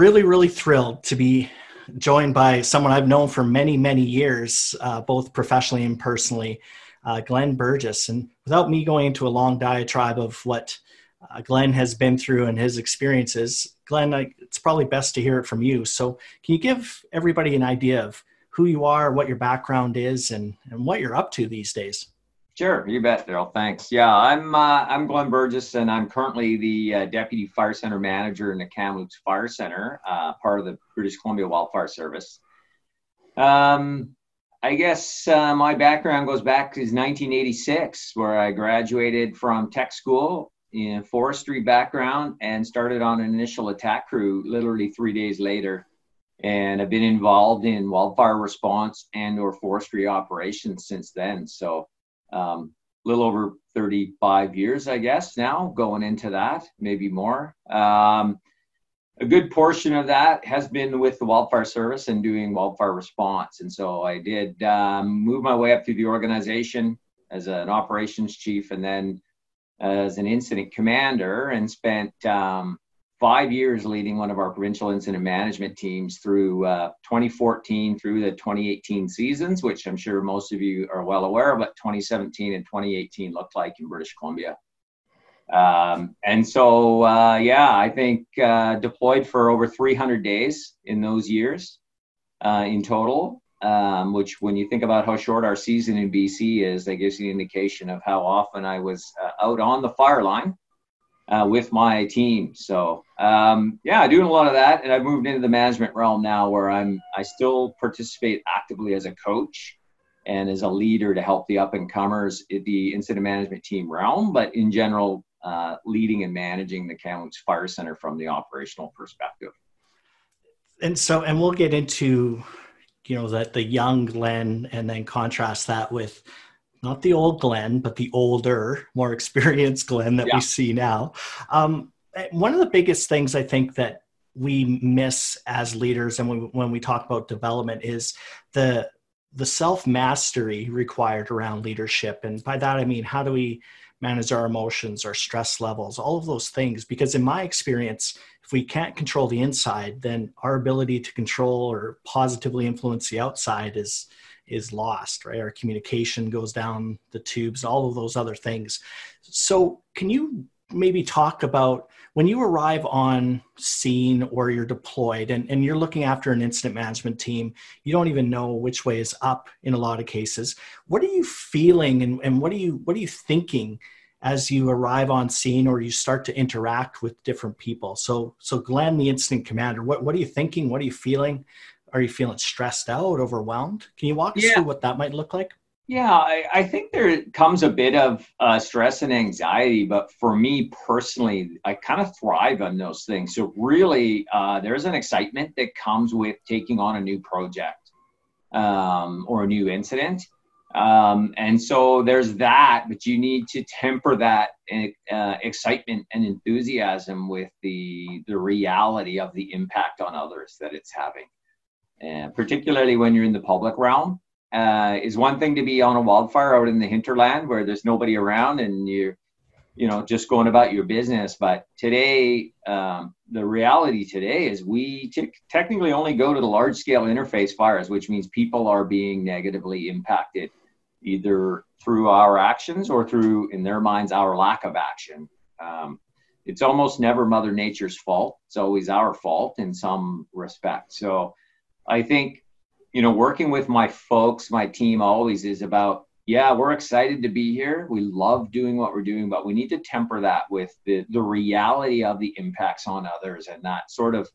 really, really thrilled to be joined by someone I've known for many, many years, uh, both professionally and personally, uh, Glenn Burgess. And without me going into a long diatribe of what uh, Glenn has been through and his experiences, Glenn, I, it's probably best to hear it from you. So, can you give everybody an idea of who you are, what your background is, and, and what you're up to these days? Sure, you bet, Daryl. Thanks. Yeah, I'm uh, I'm Glenn Burgess, and I'm currently the uh, deputy fire center manager in the Kamloops Fire Center, uh, part of the British Columbia Wildfire Service. Um, I guess uh, my background goes back to 1986, where I graduated from tech school in forestry background and started on an initial attack crew literally three days later. And I've been involved in wildfire response and or forestry operations since then. So um, a little over 35 years, I guess, now going into that, maybe more. Um, a good portion of that has been with the wildfire service and doing wildfire response. And so I did um, move my way up through the organization as an operations chief and then as an incident commander and spent um, five years leading one of our provincial incident management teams through uh, 2014 through the 2018 seasons, which I'm sure most of you are well aware of what 2017 and 2018 looked like in British Columbia. Um, and so, uh, yeah, I think uh, deployed for over 300 days in those years uh, in total, um, which when you think about how short our season in BC is, that gives you an indication of how often I was uh, out on the fire line uh, with my team. So um, yeah, doing a lot of that, and I've moved into the management realm now, where I'm I still participate actively as a coach and as a leader to help the up and comers in the incident management team realm, but in general, uh, leading and managing the Kamloops Fire Center from the operational perspective. And so, and we'll get into you know that the young Glenn, and then contrast that with not the old Glenn, but the older, more experienced Glenn that yeah. we see now. Um, one of the biggest things I think that we miss as leaders, and when, when we talk about development, is the the self mastery required around leadership. And by that I mean, how do we manage our emotions, our stress levels, all of those things? Because in my experience, if we can't control the inside, then our ability to control or positively influence the outside is is lost, right? Our communication goes down the tubes, all of those other things. So, can you maybe talk about when you arrive on scene or you're deployed and, and you're looking after an incident management team, you don't even know which way is up in a lot of cases. What are you feeling and, and what are you what are you thinking as you arrive on scene or you start to interact with different people? So so Glenn, the incident commander, what, what are you thinking? What are you feeling? Are you feeling stressed out, overwhelmed? Can you walk us yeah. through what that might look like? Yeah, I, I think there comes a bit of uh, stress and anxiety, but for me personally, I kind of thrive on those things. So really, uh, there's an excitement that comes with taking on a new project um, or a new incident. Um, and so there's that, but you need to temper that uh, excitement and enthusiasm with the the reality of the impact on others that it's having uh, particularly when you're in the public realm. Uh, is one thing to be on a wildfire out in the hinterland where there's nobody around and you're, you know, just going about your business. But today, um, the reality today is we t- technically only go to the large scale interface fires, which means people are being negatively impacted either through our actions or through, in their minds, our lack of action. Um, it's almost never Mother Nature's fault. It's always our fault in some respect. So I think, you know, working with my folks, my team always is about, yeah, we're excited to be here. We love doing what we're doing, but we need to temper that with the, the reality of the impacts on others and that sort of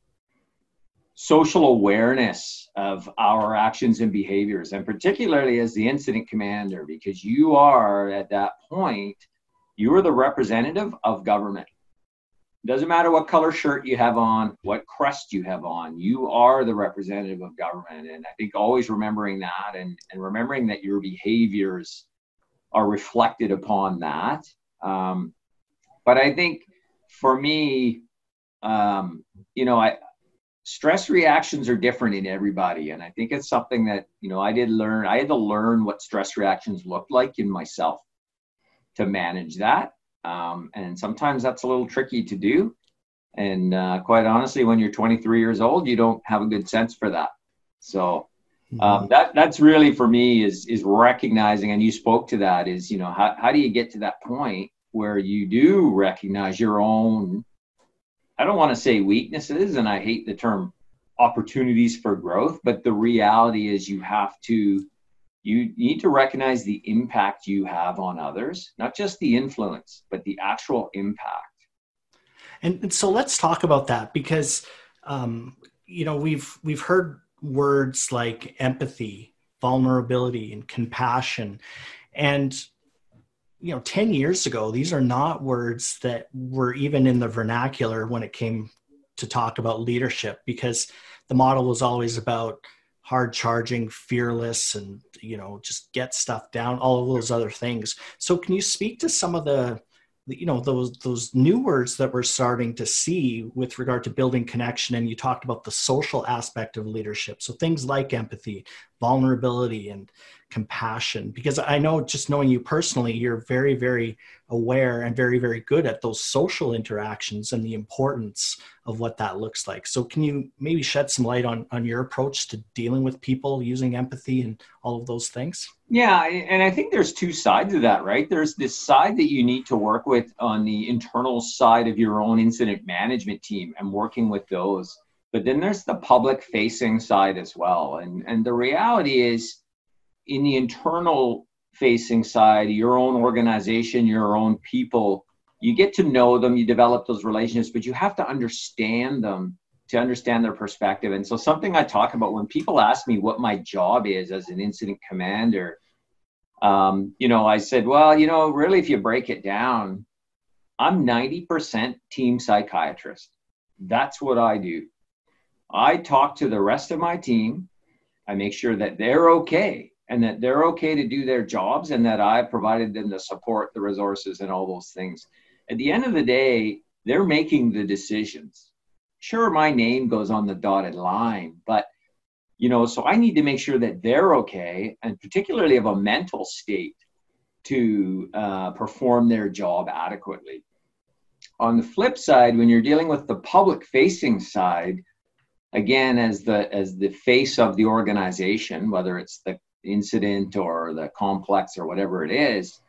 social awareness of our actions and behaviors, and particularly as the incident commander, because you are at that point, you are the representative of government. Doesn't matter what color shirt you have on, what crest you have on, you are the representative of government. And I think always remembering that and, and remembering that your behaviors are reflected upon that. Um, but I think for me, um, you know, I, stress reactions are different in everybody. And I think it's something that, you know, I did learn, I had to learn what stress reactions looked like in myself to manage that. Um, and sometimes that's a little tricky to do. And uh, quite honestly, when you're 23 years old, you don't have a good sense for that. So um, mm-hmm. that that's really for me is is recognizing, and you spoke to that is you know how how do you get to that point where you do recognize your own I don't want to say weaknesses, and I hate the term opportunities for growth, but the reality is you have to you need to recognize the impact you have on others, not just the influence, but the actual impact. And, and so let's talk about that because um, you know we've we've heard words like empathy, vulnerability, and compassion, and you know 10 years ago these are not words that were even in the vernacular when it came to talk about leadership because the model was always about hard charging fearless and you know just get stuff down all of those other things. So can you speak to some of the you know those those new words that we're starting to see with regard to building connection? And you talked about the social aspect of leadership. So things like empathy vulnerability and compassion because i know just knowing you personally you're very very aware and very very good at those social interactions and the importance of what that looks like. So can you maybe shed some light on on your approach to dealing with people using empathy and all of those things? Yeah and i think there's two sides of that right? There's this side that you need to work with on the internal side of your own incident management team and working with those. But then there's the public facing side as well. And and the reality is in the internal facing side, your own organization, your own people, you get to know them, you develop those relationships, but you have to understand them to understand their perspective. And so, something I talk about when people ask me what my job is as an incident commander, um, you know, I said, well, you know, really, if you break it down, I'm 90% team psychiatrist. That's what I do. I talk to the rest of my team. I make sure that they're okay and that they're okay to do their jobs and that I provided them the support, the resources, and all those things. At the end of the day, they're making the decisions. Sure, my name goes on the dotted line, but you know, so I need to make sure that they're okay, and particularly of a mental state to uh, perform their job adequately. On the flip side, when you're dealing with the public facing side, again as the as the face of the organization whether it's the incident or the complex or whatever it is,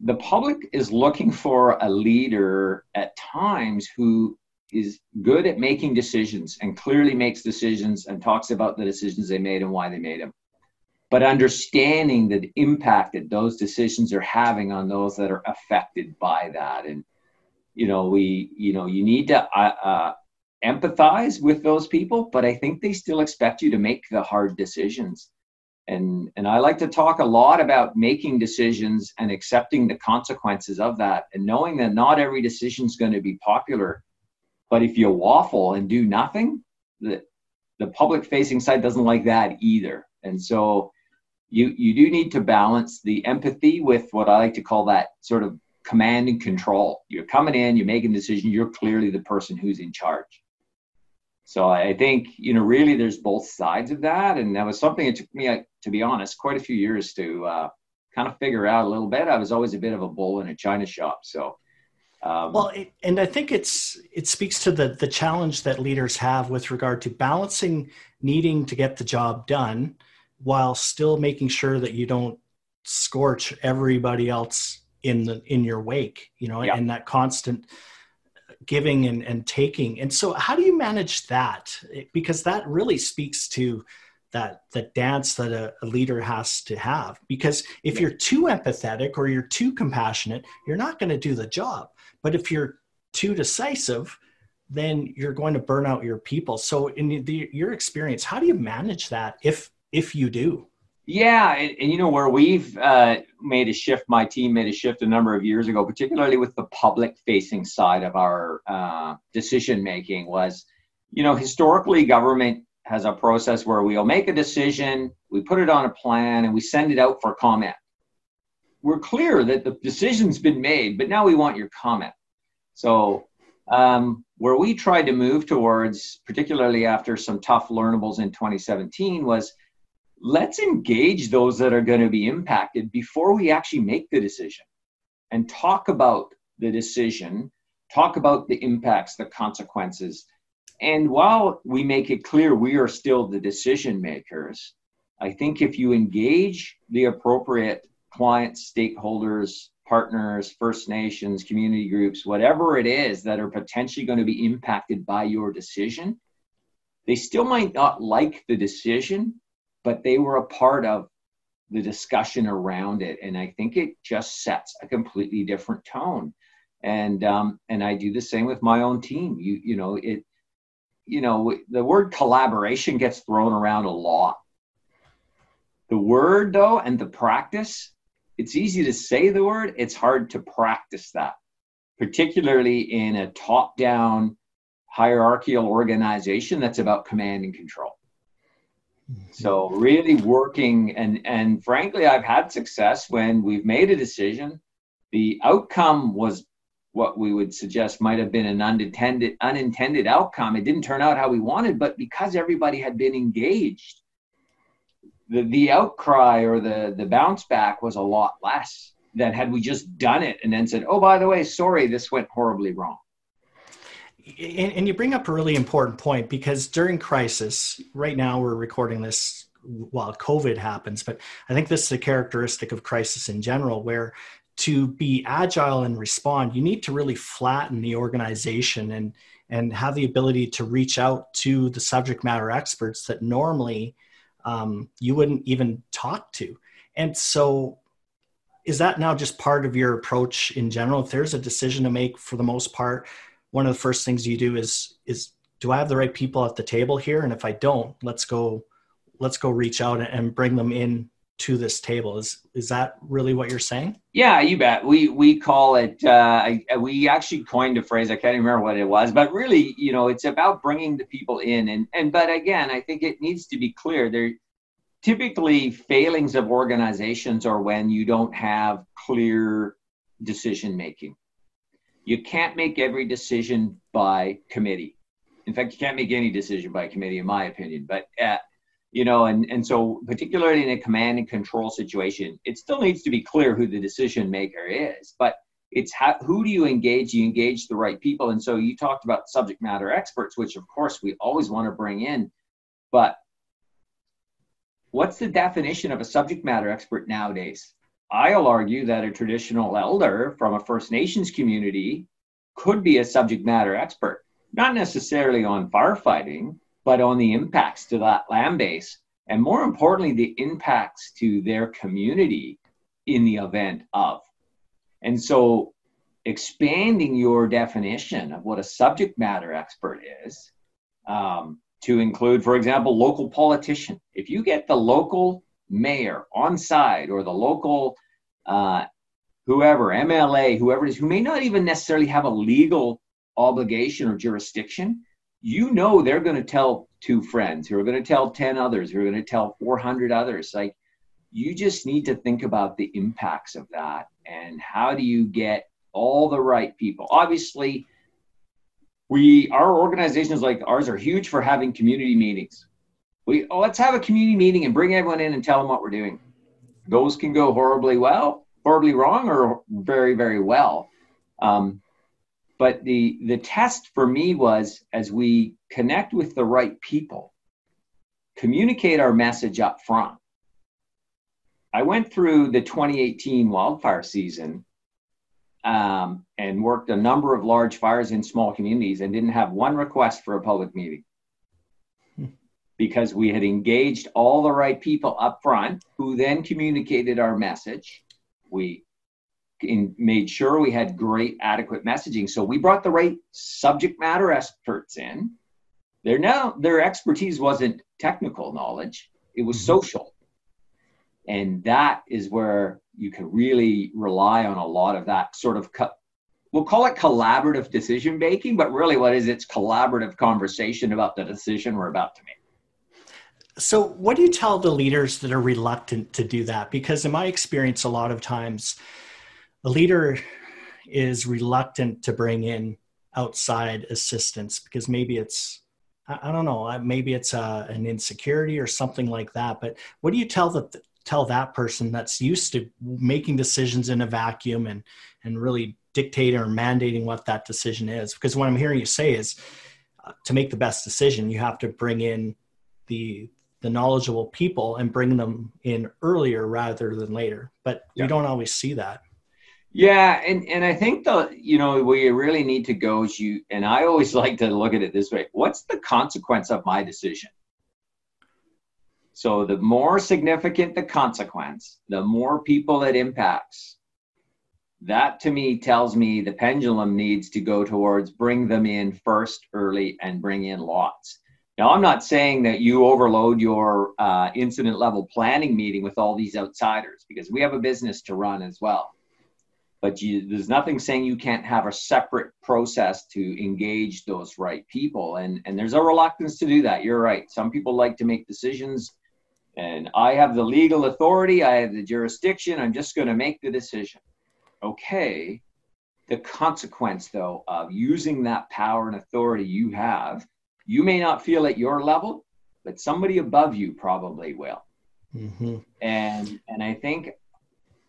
the public is looking for a leader at times who is good at making decisions and clearly makes decisions and talks about the decisions they made and why they made them. But understanding the impact that those decisions are having on those that are affected by that. And you know we you know you need to uh, uh, empathize with those people but i think they still expect you to make the hard decisions and and i like to talk a lot about making decisions and accepting the consequences of that and knowing that not every decision is going to be popular. But if you waffle and do nothing the the public facing side doesn't like that either. And so you you do need to balance the empathy with what i like to call that sort of command and control. You're coming in you're making a decision you're clearly the person who's in charge. So I think you know really there's both sides of that, and that was something it took me, to be honest, quite a few years to uh, kind of figure out a little bit. I was always a bit of a bull in a china shop, so. Um, well, it, and I think it's it speaks to the the challenge that leaders have with regard to balancing needing to get the job done while still making sure that you don't scorch everybody else in the in your wake. You know, yeah. and that constant giving and, and taking. And so how do you manage that? Because that really speaks to that the dance that a, a, leader has to have because if you're too empathetic or you're too compassionate you're not going to do the job but if you're too decisive then you're going to burn out your people so in the, your experience how do you manage that if if you do yeah, and, and, you know where we've uh, made a shift. My team made a shift a number of years ago, particularly with the public-facing side of our uh, decision making. Was you know historically government has a process where we'll make a decision, we put it on a plan, and we send it out for comment. We're clear that the decision's been made, but now we want your comment. So um, where we tried to move towards, particularly after some tough learnables in 2017, was let's engage those that are going to be impacted before we actually make the decision and talk about the decision talk about the impacts, the consequences. And while we make it clear we are still the decision makers, I think if you engage the appropriate clients, stakeholders, partners, First Nations, community groups, whatever it is that are potentially going to be impacted by your decision, they still might not like the decision, but they were a part of the discussion around it. And I think it just sets a completely different tone. And um, and I do the same with my own team. You you know it, you know the word collaboration gets thrown around a lot. The word though and the practice it's easy to say the word, it's hard to practice that, particularly in a top down hierarchical organization that's about command and control. Mm-hmm. So really working and and frankly I've had success when we've made a decision the outcome was what we would suggest might have been an unintended unintended outcome it didn't turn out how we wanted but because everybody had been engaged the the outcry or the the bounce back was a lot less than had we just done it and then said, "Oh, by the way, sorry, this went horribly wrong." And, and you bring up a really important point because during crisis, right now we're recording this while COVID happens, but I think this is a characteristic of crisis in general where to be agile and respond, you need to really flatten the organization and and have the ability to reach out to the subject matter experts that normally um, you wouldn't even talk to. And so, is that now just part of your approach in general? If there's a decision to make, for the most part, one of the first things you do is is do I have the right people at the table here? And if I don't, let's go let's go reach out and bring them in to this table. Is is that really what you're saying? Yeah, you bet. We we call it. Uh, we actually coined a phrase. I can't remember what it was, but really, you know, it's about bringing the people in. And and but again, I think it needs to be clear. There, typically, failings of organizations are when you don't have clear decision making. You can't make every decision by committee. In fact, you can't make any decision by committee, in my opinion. But uh, you know and and so particularly in a command and control situation it still needs to be clear who the decision maker is but it's how, who do you engage? You engage the right people. And so you talked about subject matter experts which of course we always want to bring in but what's the definition of a subject matter expert nowadays? I'll argue that a traditional elder from a first nations community could be a subject matter expert not necessarily on firefighting but on the impacts to that land base, and more importantly, the impacts to their community in the event of. And so, expanding your definition of what a subject matter expert is um, to include, for example, local politician. If you get the local mayor on side or the local uh, whoever, MLA, whoever it is, who may not even necessarily have a legal obligation or jurisdiction, you know they're going to tell two friends who are going to tell 10 others who are going to tell 400 others. Like you just need to think about the impacts of that and how do you get all the right people. Obviously we our organizations like ours are huge for having community meetings. We oh, let's have a community meeting and bring everyone in and tell them what we're doing. Those can go horribly well horribly wrong or very very well. Um, but the the test for me was as we connect with the right people communicate our message up front. I went through the 2018 wildfire season um, and worked a number of large fires in small communities and didn't have one request for a public meeting. Because we had engaged all the right people up front who then communicated our message. We in, made sure we had great, adequate messaging. So we brought the right subject matter experts in. Their now their expertise wasn't technical knowledge; it was mm-hmm. social, and that is where you can really rely on a lot of that sort of. Co- we'll call it collaborative decision making, but really, what is it's collaborative conversation about the decision we're about to make. So, what do you tell the leaders that are reluctant to do that? Because, in my experience, a lot of times a leader is reluctant to bring in outside assistance because maybe it's I, don't know maybe it's a, uh, an insecurity or something like that. But what do you tell the tell that person that's used to making decisions in a vacuum and and really dictating or mandating what that decision is. Because what I'm hearing you say is uh, to make the best decision, you have to bring in the the knowledgeable people and bring them in earlier rather than later. But yeah. we don't always see that. Yeah, and and I think the you know where you really need to go is you and I always like to look at it this way: what's the consequence of my decision? So the more significant the consequence, the more people it impacts. That to me tells me the pendulum needs to go towards bring them in first early and bring in lots. Now, I'm not saying that you overload your uh, incident level planning meeting with all these outsiders because we have a business to run as well. But you, there's nothing saying you can't have a separate process to engage those right people. And, and there's a reluctance to do that. You're right. Some people like to make decisions, and I have the legal authority, I have the jurisdiction, I'm just going to make the decision. Okay. The consequence, though, of using that power and authority you have you may not feel at your level, but somebody above you probably will. Mm-hmm. And and I think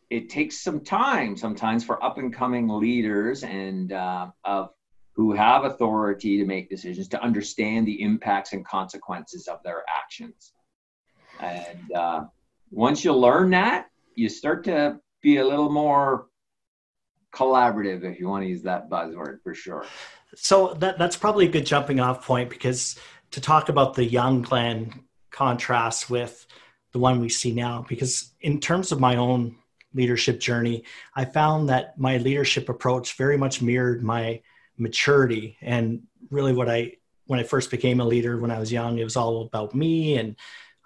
it takes some time sometimes for up and coming leaders and uh, of who have authority to make decisions to understand the impacts and consequences of their actions. And uh, once you learn that, you start to be a little more collaborative, if you want to use that buzzword for sure. So that that's probably a good jumping off point because to talk about the young Glenn contrast with the one we see now, because in terms of my own leadership journey, I found that my leadership approach very much mirrored my maturity and really what I when I first became a leader when I was young, it was all about me and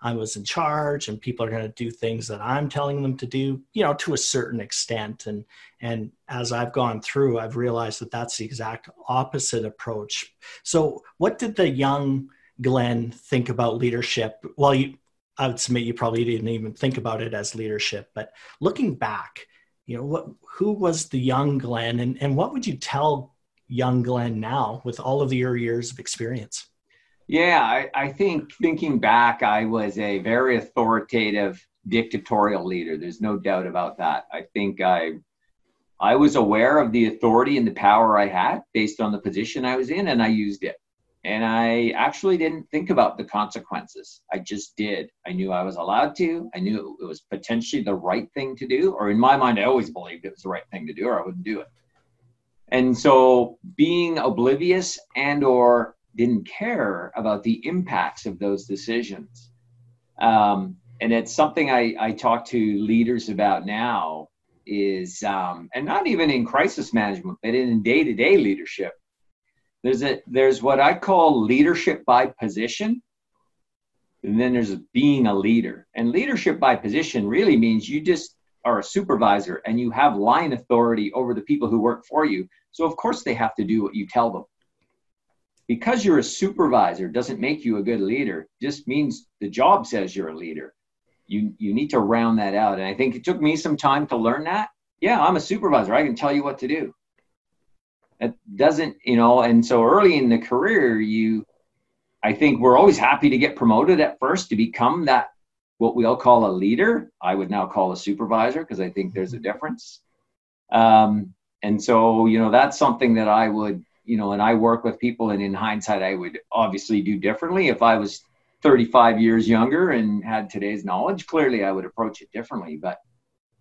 I was in charge and people are going to do things that I'm telling them to do, you know, to a certain extent. And, and as I've gone through, I've realized that that's the exact opposite approach. So what did the young Glenn think about leadership? Well, you, I would submit you probably didn't even think about it as leadership, but looking back, you know, what, who was the young Glenn and, and what would you tell young Glenn now with all of your years of experience? Yeah, I, I think thinking back, I was a very authoritative dictatorial leader. There's no doubt about that. I think I I was aware of the authority and the power I had based on the position I was in, and I used it. And I actually didn't think about the consequences. I just did. I knew I was allowed to. I knew it was potentially the right thing to do, or in my mind, I always believed it was the right thing to do, or I wouldn't do it. And so, being oblivious and or didn't care about the impacts of those decisions. Um, and it's something I, I talk to leaders about now is, um, and not even in crisis management, but in day-to-day leadership. There's a there's what I call leadership by position, and then there's being a leader. And leadership by position really means you just are a supervisor and you have line authority over the people who work for you. So of course they have to do what you tell them. Because you're a supervisor doesn't make you a good leader just means the job says you're a leader. You you need to round that out. And i think it took me some time to learn that. Yeah i'm a supervisor. I can tell you what to do it doesn't you know and so early in the career you i think we're always happy to get promoted at first to become that what we all call a leader i would now call a supervisor because i think there's a difference um, and so you know that's something that i would you know, and I work with people, and in hindsight, I would obviously do differently. If I was 35 years younger and had today's knowledge, clearly I would approach it differently. But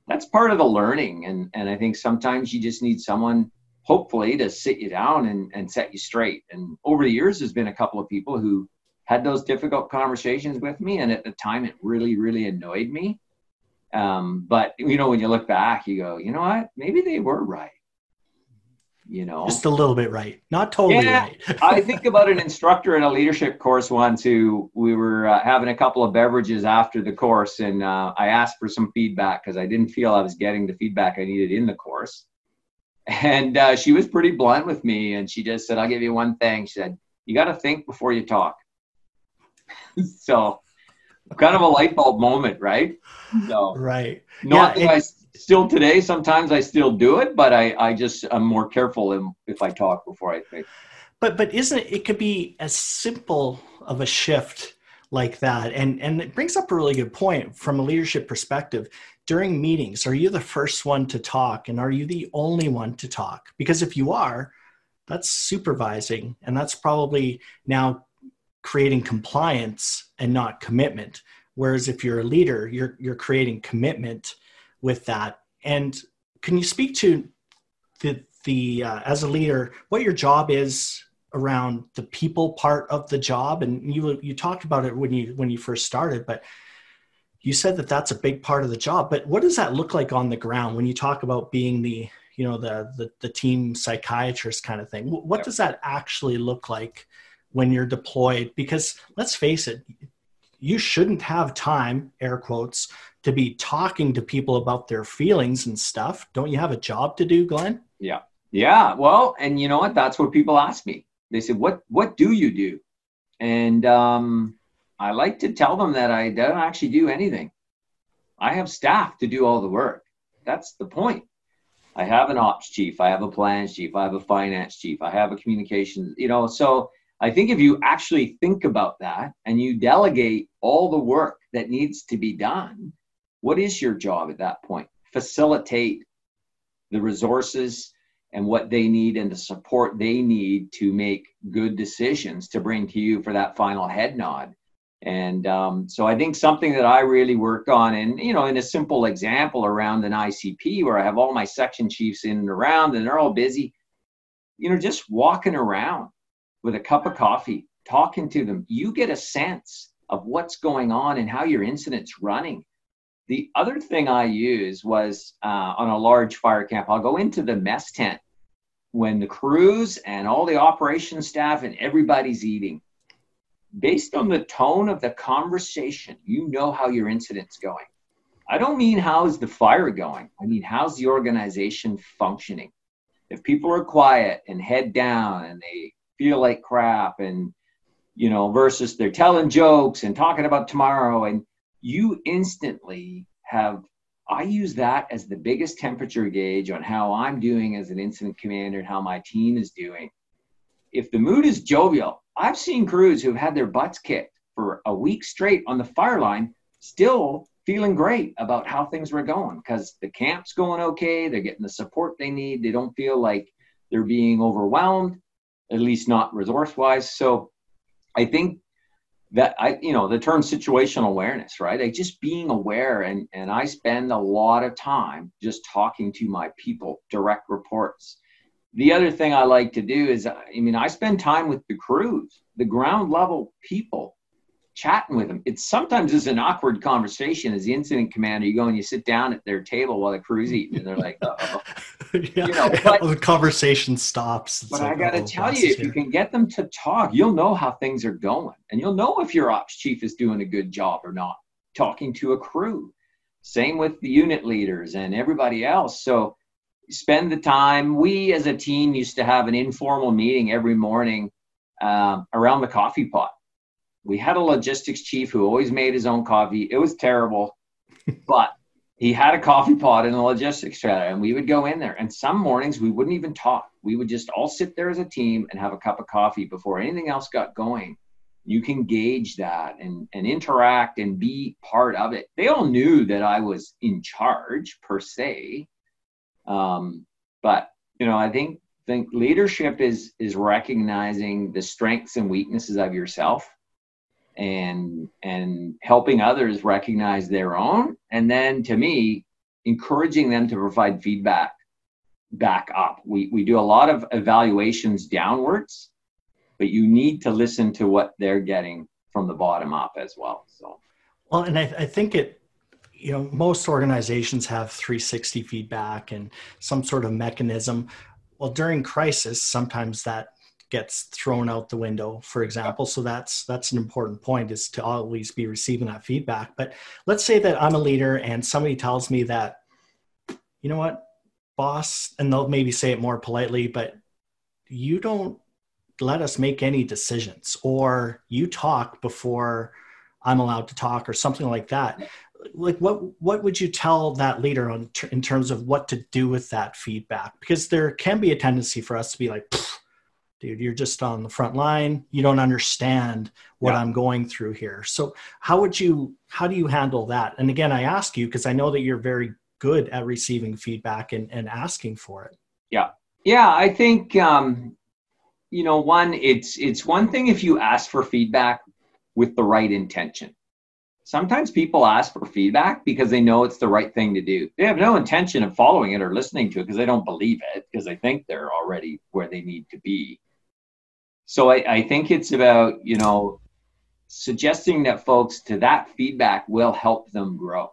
that's part of the learning, and and I think sometimes you just need someone, hopefully, to sit you down and and set you straight. And over the years, there's been a couple of people who had those difficult conversations with me, and at the time, it really, really annoyed me. Um, but you know, when you look back, you go, you know what? Maybe they were right you know just a little bit right not totally yeah, right i think about an instructor in a leadership course once who we were uh, having a couple of beverages after the course and uh, i asked for some feedback because i didn't feel i was getting the feedback i needed in the course and uh, she was pretty blunt with me and she just said i'll give you one thing she said you got to think before you talk so kind of a light bulb moment right so right not yeah, that it, still today, sometimes I still do it, but I, I just I'm more careful if I talk before I think. But but isn't it? It could be as simple of a shift like that, and and it brings up a really good point from a leadership perspective. During meetings, are you the first one to talk and are you the only one to talk? Because if you are, that's supervising and that's probably now creating compliance and not commitment. Whereas if you're a leader, you're you're creating commitment with that. And can you speak to the the uh, as a leader what your job is around the people part of the job? And you you talked about it when you when you first started, but you said that that's a big part of the job. But what does that look like on the ground when you talk about being the you know the the, the team psychiatrist kind of thing? What does that actually look like? when you're deployed because let's face it you shouldn't have time, air quotes, to be talking to people about their feelings and stuff. Don't you have a job to do, Glenn? Yeah. Yeah. Well, and you know what? That's what people ask me. They say, What what do you do? And um, I like to tell them that I don't actually do anything. I have staff to do all the work. That's the point. I have an ops chief, I have a plans chief, I have a finance chief, I have a communications, you know, so I think if you actually think about that and you delegate all the work that needs to be done, what is your job at that point? Facilitate the resources and what they need and the support they need to make good decisions to bring to you for that final head nod. And um, so I think something that I really work on, and you know, in a simple example around an ICP where I have all my section chiefs in and around, and they're all busy, you know, just walking around with a cup of coffee, talking to them, you get a sense of what's going on and how your incident's running. The other thing I use was uh, on a large fire camp, I'll go into the mess tent when the crews and all the operations staff and everybody's eating. Based on the tone of the conversation, you know how your incident's going. I don't mean how's the fire going. I mean how's the organization functioning. If people are quiet and head down and they feel like crap and you know versus they're telling jokes and talking about tomorrow and you instantly have i use that as the biggest temperature gauge on how i'm doing as an incident commander and how my team is doing if the mood is jovial i've seen crews who've had their butts kicked for a week straight on the fire line still feeling great about how things were going because the camp's going okay they're getting the support they need they don't feel like they're being overwhelmed at least not resource wise. So I think that I, you know, the term situational awareness, right? Like just being aware and, and I spend a lot of time just talking to my people, direct reports. The other thing I like to do is, I mean, I spend time with the crews, the ground level people chatting with them. It sometimes is an awkward conversation as the incident commander. You go and you sit down at their table while the crew's eating, and they're like, oh. yeah. you know, but, the conversation stops. It's but like, I got to oh, tell you, if here. you can get them to talk, you'll know how things are going, and you'll know if your ops chief is doing a good job or not. Talking to a crew, same with the unit leaders and everybody else. So spend the time. We as a team used to have an informal meeting every morning um, around the coffee pot we had a logistics chief who always made his own coffee. It was terrible, but he had a coffee pot in the logistics trailer, and we would go in there. And some mornings we wouldn't even talk. We would just all sit there as a team and have a cup of coffee before anything else got going. You can gauge that and, and interact and be part of it. They all knew that I was in charge per se. Um, but you know, I think think leadership is is recognizing the strengths and weaknesses of yourself and and helping others recognize their own. And then to me encouraging them to provide feedback back up. We we do a lot of evaluations downwards but you need to listen to what they're getting from the bottom up as well so. Well and i, I think it you know most organizations have 360 feedback and some sort of mechanism. Well during crisis sometimes that gets thrown out the window for example. So that's that's an important point is to always be receiving that feedback. But let's say that i'm a leader and somebody tells me that you know what boss and they'll maybe say it more politely but you don't let us make any decisions or you talk before i'm allowed to talk or something like that like what what would you tell that leader on in terms of what to do with that feedback? Because there can be a tendency for us to be like dude you're just on the front line. You don't understand what yeah. i'm going through here. So how would you how do you handle that? And again i ask you because i know that you're very good at receiving feedback and, and asking for it. Yeah. Yeah i think um you know one it's it's one thing if you ask for feedback with the right intention sometimes people ask for feedback because they know it's the right thing to do. They have no intention of following it or listening to it because they don't believe it because they think they're already where they need to be. So I, I think it's about, you know, suggesting that folks to that feedback will help them grow.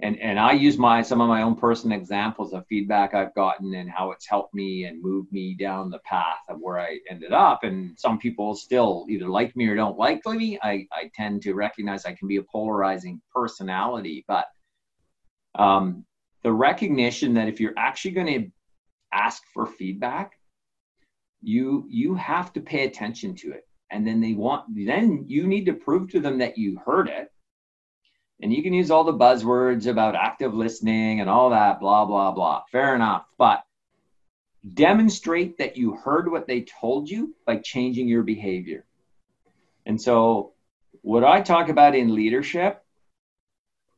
And and I use my some of my own personal examples of feedback I've gotten and how it's helped me and moved me down the path of where I ended up. And some people still either like me or don't like me. I, I tend to recognize I can be a polarizing personality, but um, the recognition that if you're actually going to ask for feedback, you you have to pay attention to it and then they want then you need to prove to them that you heard it and you can use all the buzzwords about active listening and all that blah blah blah. Fair enough. But demonstrate that you heard what they told you by changing your behavior. And so what i talk about in leadership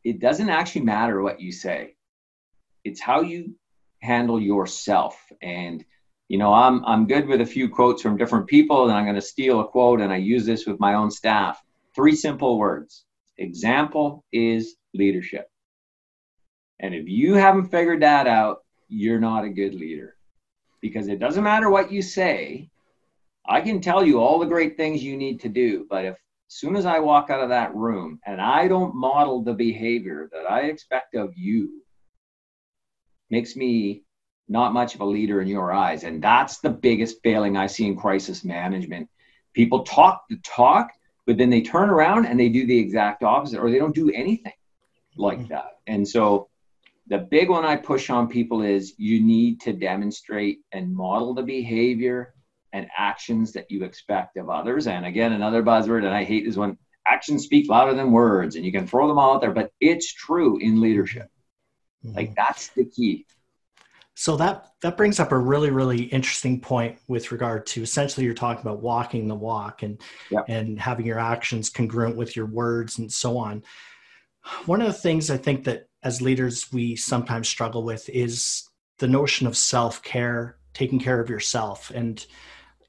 it doesn't actually matter what you say. It's how you handle yourself. And you know, I'm I'm good with a few quotes from different people, and I'm going to steal a quote, and I use this with my own staff. Three simple words: example is leadership. And if you haven't figured that out, you're not a good leader, because it doesn't matter what you say. I can tell you all the great things you need to do, but if as soon as I walk out of that room and I don't model the behavior that I expect of you, makes me not much of a leader in your eyes. And that's the biggest failing I see in crisis management. People talk the talk, but then they turn around and they do the exact opposite or they don't do anything like mm-hmm. that. And so the big one I push on people is you need to demonstrate and model the behavior and actions that you expect of others. And again, another buzzword, and I hate this one actions speak louder than words, and you can throw them all out there, but it's true in leadership. Mm-hmm. Like that's the key. So that that brings up a really really interesting point with regard to essentially you're talking about walking the walk and yep. and having your actions congruent with your words and so on. One of the things I think that as leaders we sometimes struggle with is the notion of self-care, taking care of yourself and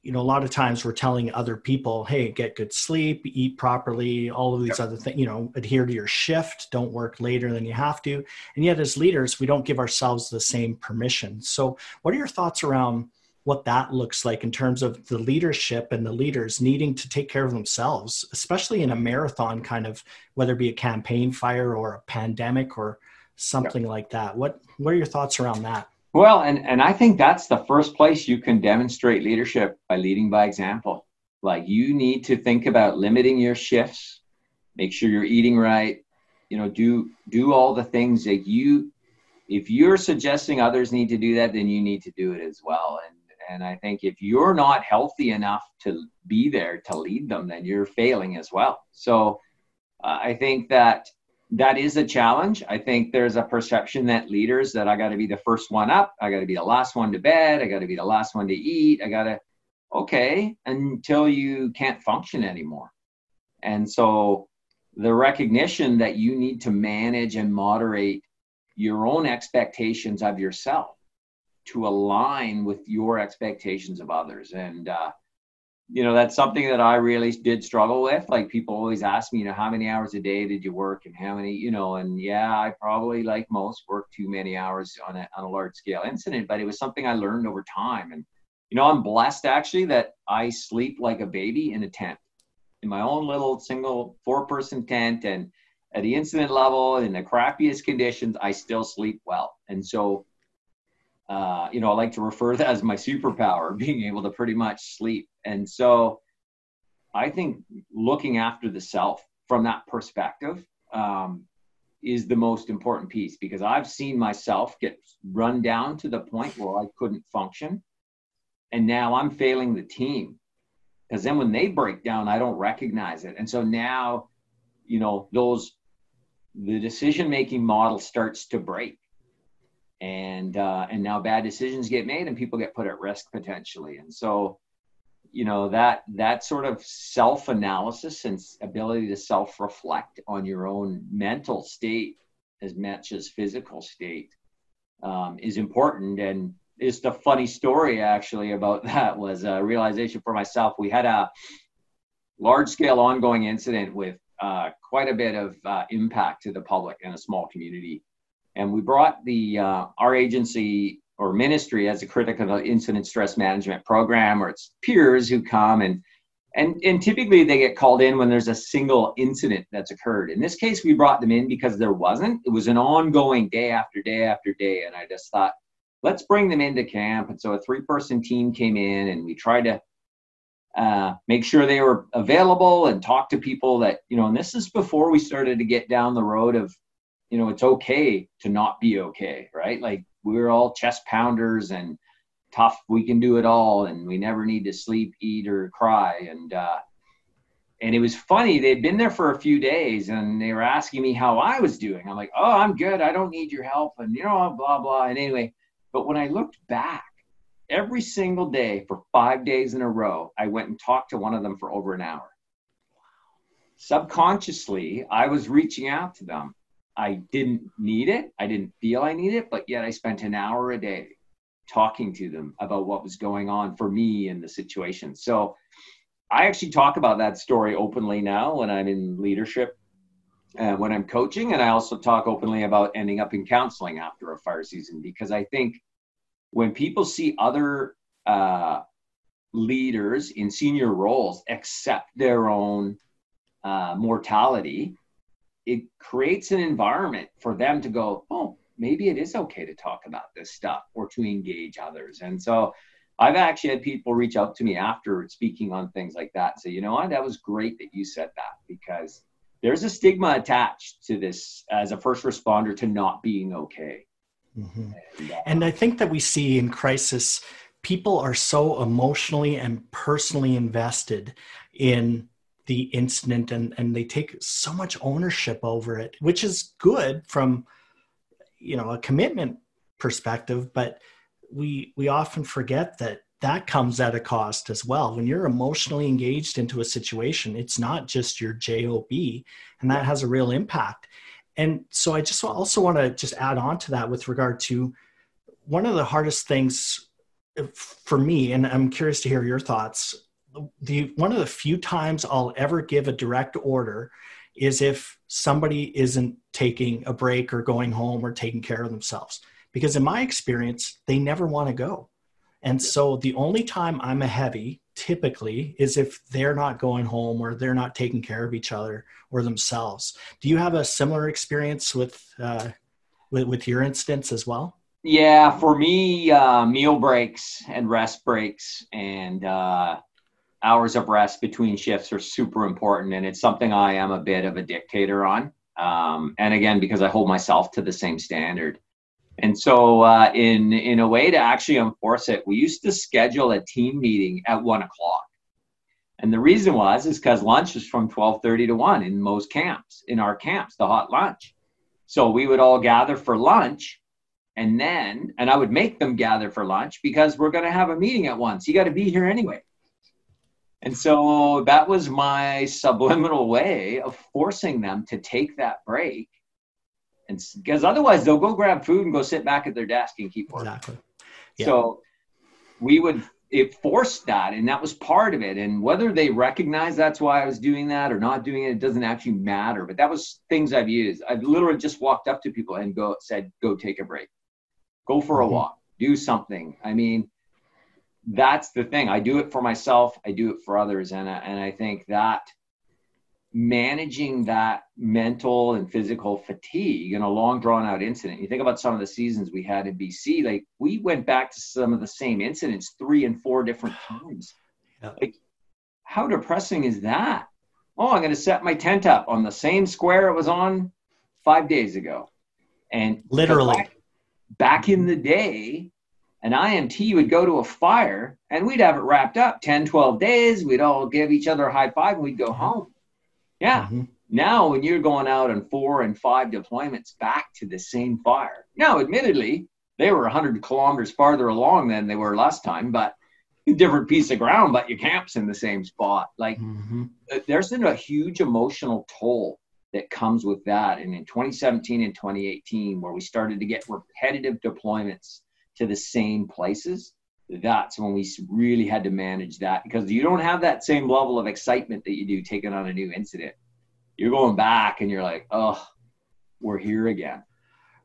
you know a lot of times we're telling other people hey get good sleep eat properly all of these yep. other things you know adhere to your shift don't work later than you have to and yet as leaders we don't give ourselves the same permission so what are your thoughts around what that looks like in terms of the leadership and the leaders needing to take care of themselves especially in a marathon kind of whether it be a campaign fire or a pandemic or something yep. like that what what are your thoughts around that well, and, and I think that's the first place you can demonstrate leadership by leading by example. Like you need to think about limiting your shifts, make sure you're eating right, you know, do do all the things that you if you're suggesting others need to do that, then you need to do it as well. And and I think if you're not healthy enough to be there to lead them, then you're failing as well. So uh, I think that that is a challenge. I think there's a perception that leaders that I got to be the first one up, I got to be the last one to bed, I got to be the last one to eat, I got to okay until you can't function anymore. And so the recognition that you need to manage and moderate your own expectations of yourself to align with your expectations of others and uh, you know that's something that i really did struggle with. Like people always ask me you know how many hours a day did you work and how many you know and yeah i probably like most worked too many hours on a, on a large scale incident but it was something i learned over time. And you know i'm blessed actually that i sleep like a baby in a tent in my own little single four person tent. And at the incident level in the crappiest conditions i still sleep well. And so uh, you know, I like to refer to that as my superpower, being able to pretty much sleep. And so I think looking after the self from that perspective um, is the most important piece because I've seen myself get run down to the point where I couldn't function. And now I'm failing the team because then when they break down, I don't recognize it. And so now, you know, those, the decision making model starts to break and uh, and now bad decisions get made and people get put at risk potentially. And so you know that that sort of self analysis and ability to self reflect on your own mental state as much as physical state um, is important. And just a funny story actually about that was a realization for myself. We had a large scale ongoing incident with uh, quite a bit of uh, impact to the public in a small community and we brought the uh, our agency or ministry as a critical incident stress management program or it's peers who come and and and typically they get called in when there's a single incident that's occurred. In this case we brought them in because there wasn't. It was an ongoing day after day after day. And i just thought let's bring them into camp. And so a three person team came in and we tried to uh, make sure they were available and talk to people that you know and this is before we started to get down the road of you know it's okay to not be okay right? Like we're all chest pounders and tough we can do it all and we never need to sleep eat or cry. And uh and it was funny they'd been there for a few days and they were asking me how i was doing. I'm like oh i'm good. I don't need your help. And you know blah blah. And anyway but when i looked back every single day for five days in a row i went and talked to one of them for over an hour. Subconsciously i was reaching out to them I didn't need it. I didn't feel I needed it, but yet I spent an hour a day talking to them about what was going on for me in the situation. So I actually talk about that story openly now when I'm in leadership and when I'm coaching. And I also talk openly about ending up in counseling after a fire season because I think when people see other uh, leaders in senior roles accept their own uh, mortality it creates an environment for them to go, oh, maybe it is okay to talk about this stuff or to engage others. And so I've actually had people reach out to me after speaking on things like that. Say, you know what, that was great that you said that because there's a stigma attached to this as a first responder to not being okay. Mm-hmm. And, uh, and I think that we see in crisis, people are so emotionally and personally invested in the incident and and they take so much ownership over it which is good from you know a commitment perspective but we we often forget that that comes at a cost as well. When you're emotionally engaged into a situation it's not just your job and that has a real impact. And so i just also want to just add on to that with regard to one of the hardest things for me and i'm curious to hear your thoughts the one of the few times I'll ever give a direct order is if somebody isn't taking a break or going home or taking care of themselves. Because in my experience, they never want to go. And so the only time I'm a heavy typically is if they're not going home or they're not taking care of each other or themselves. Do you have a similar experience with uh, with, with your instance as well? Yeah, for me, uh, meal breaks and rest breaks and uh, hours of rest between shifts are super important and it's something i am a bit of a dictator on. Um, and again because i hold myself to the same standard. And so uh, in in a way to actually enforce it we used to schedule a team meeting at one o'clock. And the reason was is because lunch was from 12.30 to 1 in most camps in our camps the hot lunch. So we would all gather for lunch and then and i would make them gather for lunch because we're going to have a meeting at once. You got to be here anyway and so that was my subliminal way of forcing them to take that break. And because otherwise they'll go grab food and go sit back at their desk and keep working. Exactly. Yeah. So we would it forced that and that was part of it and whether they recognize that's why i was doing that or not doing it it doesn't actually matter but that was things i've used i've literally just walked up to people and go said go take a break go for a mm-hmm. walk do something i mean that's the thing. I do it for myself. I do it for others, and I, and I think that managing that mental and physical fatigue in a long drawn out incident. You think about some of the seasons we had in BC, like we went back to some of the same incidents three and four different times. Yeah. Like, how depressing is that? Oh, I'm going to set my tent up on the same square it was on five days ago. And literally back, back in the day, an IMT would go to a fire and we'd have it wrapped up 10, 12 days. We'd all give each other a high five and we'd go home. Yeah. Mm-hmm. Now, when you're going out on four and five deployments back to the same fire, now, admittedly, they were 100 kilometers farther along than they were last time, but different piece of ground, but your camp's in the same spot. Like mm-hmm. Uh, there's been a huge emotional toll that comes with that. And in 2017 and 2018, where we started to get repetitive deployments to the same places, that's when we really had to manage that because you don't have that same level of excitement that you do taking on a new incident. You're going back and you're like, oh, we're here again.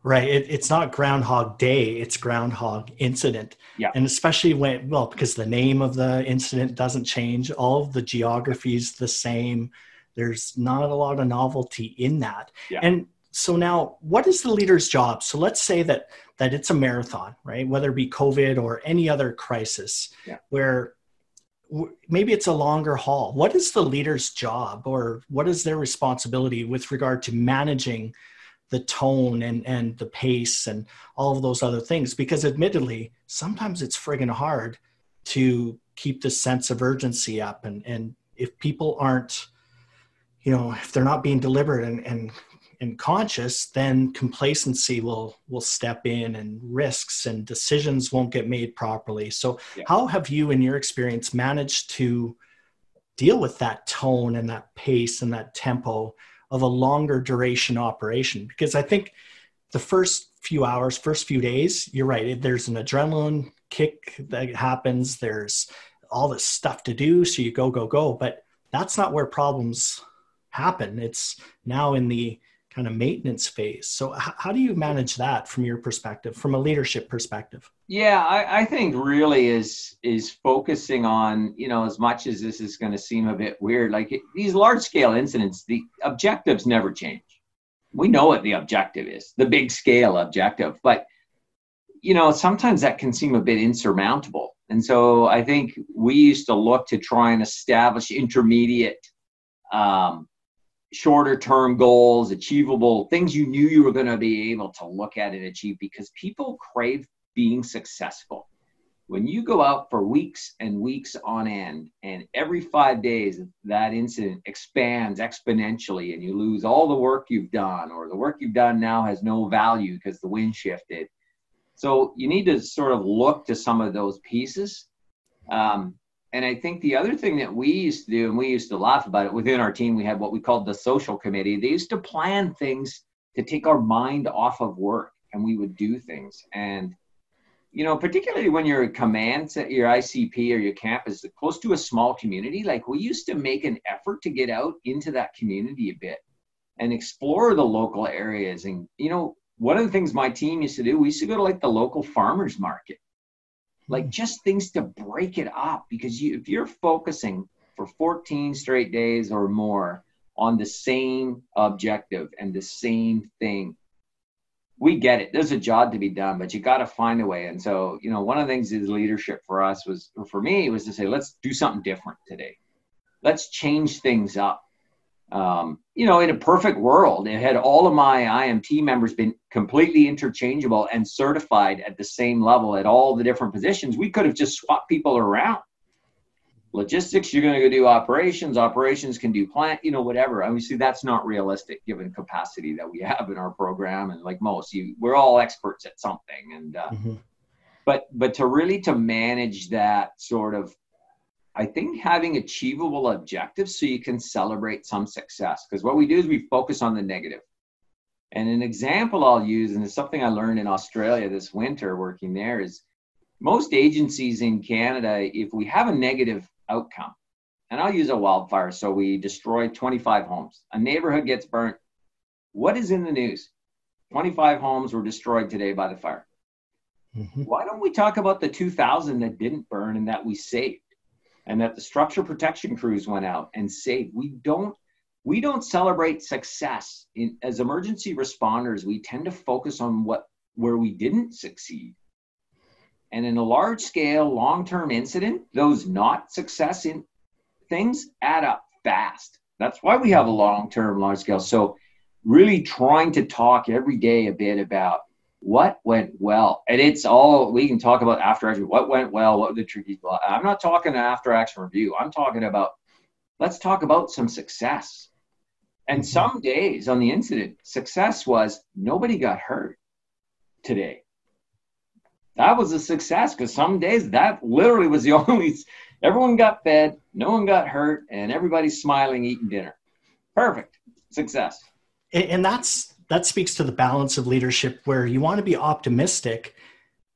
Right. It, it's not Groundhog Day, it's Groundhog Incident. Yeah. And especially when, well, because the name of the incident doesn't change, all of the geography is the same. There's not a lot of novelty in that. Yeah. And so now, what is the leader's job? So let's say that that it's a marathon, right? Whether it be COVID or any other crisis, yeah. where maybe it's a longer haul. What is the leader's job, or what is their responsibility with regard to managing the tone and and the pace and all of those other things? Because admittedly, sometimes it's friggin' hard to keep the sense of urgency up, and and if people aren't you know if they're not being deliberate and, and and conscious, then complacency will will step in and risks and decisions won't get made properly. So yeah. how have you in your experience managed to deal with that tone and that pace and that tempo of a longer duration operation? Because I think the first few hours, first few days, you're right, there's an adrenaline kick that happens, there's all this stuff to do, so you go go go, but that's not where problems happen. It's now in the kind of maintenance phase. So, h- how do you manage that from your perspective, from a leadership perspective? Yeah, I, I think really is is focusing on you know as much as this is going to seem a bit weird, like it, these large scale incidents, the objectives never change. We know what the objective is, the big scale objective, but you know sometimes that can seem a bit insurmountable. And so I think we used to look to try and establish intermediate um, shorter term goals, achievable things you knew you were going to be able to look at and achieve because people crave being successful. When you go out for weeks and weeks on end, and every five days that incident expands exponentially, and you lose all the work you've done, or the work you've done now has no value because the wind shifted. So you need to sort of look to some of those pieces. Um, and I think the other thing that we used to do, and we used to laugh about it within our team, we had what we called the social committee. They used to plan things to take our mind off of work, and we would do things. And you know, particularly when your command, your ICP or your camp is close to a small community, like we used to make an effort to get out into that community a bit and explore the local areas. And you know, one of the things my team used to do, we used to go to like the local farmers market like just things to break it up because you if you're focusing for 14 straight days or more on the same objective and the same thing we get it. There's a job to be done but you got to find a way. And so you know one of the things is leadership for us was for me was to say let's do something different today. Let's change things up um, you know, in a perfect world, it had all of my IMT members been completely interchangeable and certified at the same level at all the different positions, we could have just swapped people around. Logistics, you're going to go do operations. Operations can do plant, you know, whatever. Obviously, that's not realistic given capacity that we have in our program. And like most, you, we're all experts at something. And uh, mm-hmm. but but to really to manage that sort of I think having achievable objectives so you can celebrate some success. Because what we do is we focus on the negative. And an example I'll use, and it's something I learned in Australia this winter working there, is most agencies in Canada, if we have a negative outcome, and I'll use a wildfire, so we destroy 25 homes, a neighborhood gets burnt. What is in the news? 25 homes were destroyed today by the fire. Mm-hmm. Why don't we talk about the 2,000 that didn't burn and that we saved? And that the structure protection crews went out and saved. We don't we don't celebrate success in, as emergency responders. We tend to focus on what where we didn't succeed. And in a large scale, long term incident, those not success in things add up fast. That's why we have a long term, large scale. So, really trying to talk every day a bit about what went well? And it's all we can talk about after action what went well what were the tricky i'm not talking after action review i'm talking about let's talk about some success. And mm-hmm. some days on the incident success was nobody got hurt today. That was a success because some days that literally was the only everyone got fed no one got hurt and everybody's smiling eating dinner. Perfect. Success. And that's that speaks to the balance of leadership where you want to be optimistic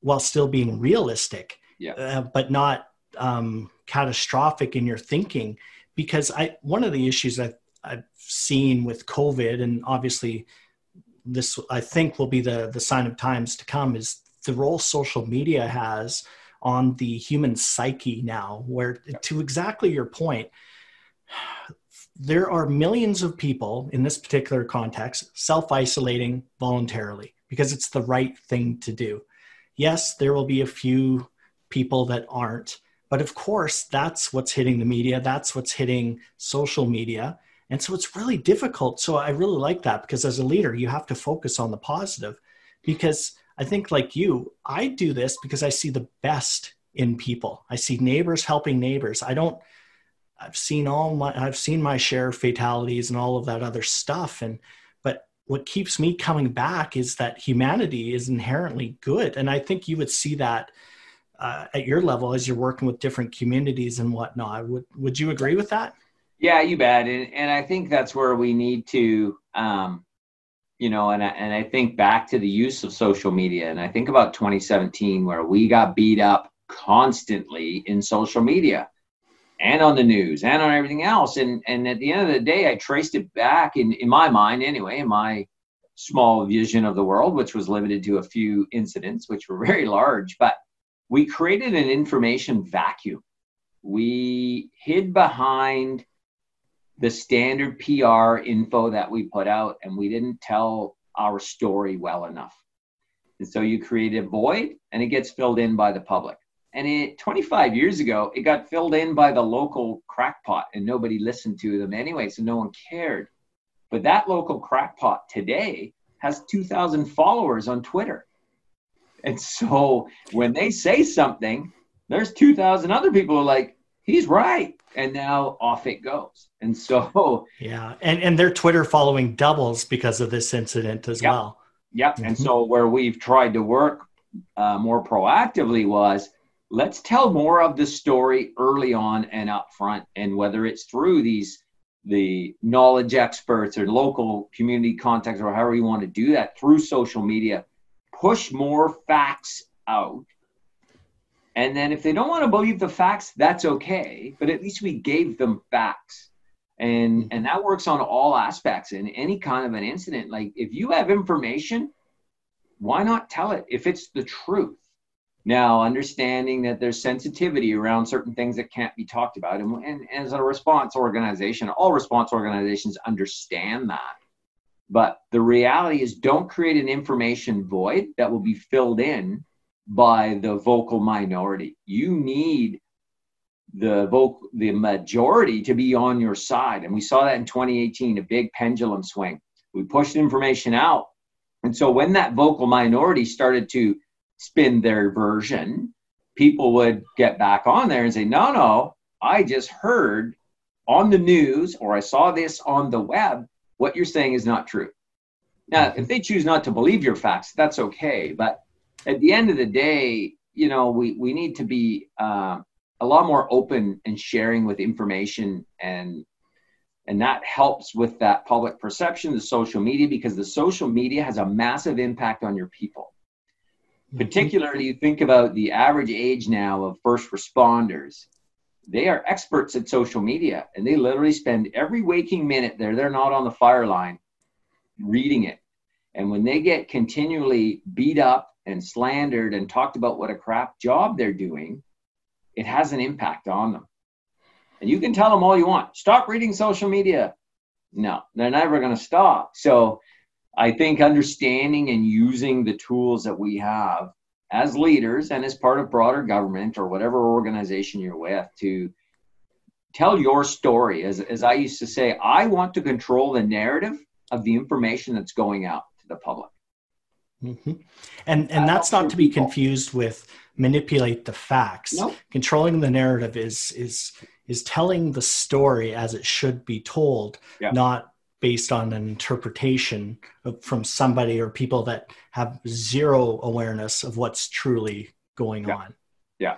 while still being realistic yeah. Uh, but not um, catastrophic in your thinking because i one of the issues I've, I've seen with covid and obviously this i think will be the the sign of times to come is the role social media has on the human psyche now, where to exactly your point, there are millions of people in this particular context self isolating voluntarily because it's the right thing to do. Yes, there will be a few people that aren't, but of course, that's what's hitting the media, that's what's hitting social media. And so it's really difficult. So I really like that because as a leader, you have to focus on the positive because I think, like you, I do this because I see the best in people. I see neighbors helping neighbors. I don't. I've seen all my. I've seen my share of fatalities and all of that other stuff. And but what keeps me coming back is that humanity is inherently good, and I think you would see that. Uh, at your level, as you're working with different communities and whatnot, would would you agree with that? Yeah, you bet, and and I think that's where we need to um, you know, and I, and I think back to the use of social media, and I think about 2017 where we got beat up constantly in social media and on the news and on everything else. And and at the end of the day, I traced it back in in my mind anyway, in my small vision of the world, which was limited to a few incidents, which were very large, but we created an information vacuum. We hid behind the standard PR info that we put out, and we didn't tell our story well enough. And so you create a void, and it gets filled in by the public. And it 25 years ago, it got filled in by the local crackpot, and nobody listened to them anyway, so no one cared. But that local crackpot today has 2,000 followers on Twitter. And so when they say something, there's 2,000 other people who are like, he's right and now off it goes and so yeah and and their twitter following doubles because of this incident as yep. well yep mm-hmm. and so where we've tried to work uh, more proactively was let's tell more of the story early on and up front and whether it's through these the knowledge experts or local community contacts or however you want to do that through social media push more facts out and then if they don't want to believe the facts, that's okay. But at least we gave them facts. And mm-hmm. and that works on all aspects in any kind of an incident. Like if you have information, why not tell it if it's the truth? Now, understanding that there's sensitivity around certain things that can't be talked about. And, and as a response organization, all response organizations understand that. But the reality is, don't create an information void that will be filled in by the vocal minority. You need the vocal, the majority to be on your side. And we saw that in 2018, a big pendulum swing. We pushed information out. And so when that vocal minority started to spin their version, people would get back on there and say, no, no, I just heard on the news or I saw this on the web. What you're saying is not true. Now, if they choose not to believe your facts, that's okay. But at the end of the day, you know, we, we need to be uh, a lot more open and sharing with information and and that helps with that public perception the social media because the social media has a massive impact on your people. Mm-hmm. particularly you think about the average age now of first responders they are experts at social media and they literally spend every waking minute there they're not on the fire line reading it and when they get continually beat up and slandered and talked about what a crap job they're doing, it has an impact on them. And you can tell them all you want stop reading social media. No, they're never going to stop. So I think understanding and using the tools that we have as leaders and as part of broader government or whatever organization you're with to tell your story. As, as I used to say, I want to control the narrative of the information that's going out to the public. Mm-hmm. And and that's not to be confused with manipulate the facts. Nope. Controlling the narrative is is is telling the story as it should be told, yeah. not based on an interpretation of, from somebody or people that have zero awareness of what's truly going yeah. on. Yeah.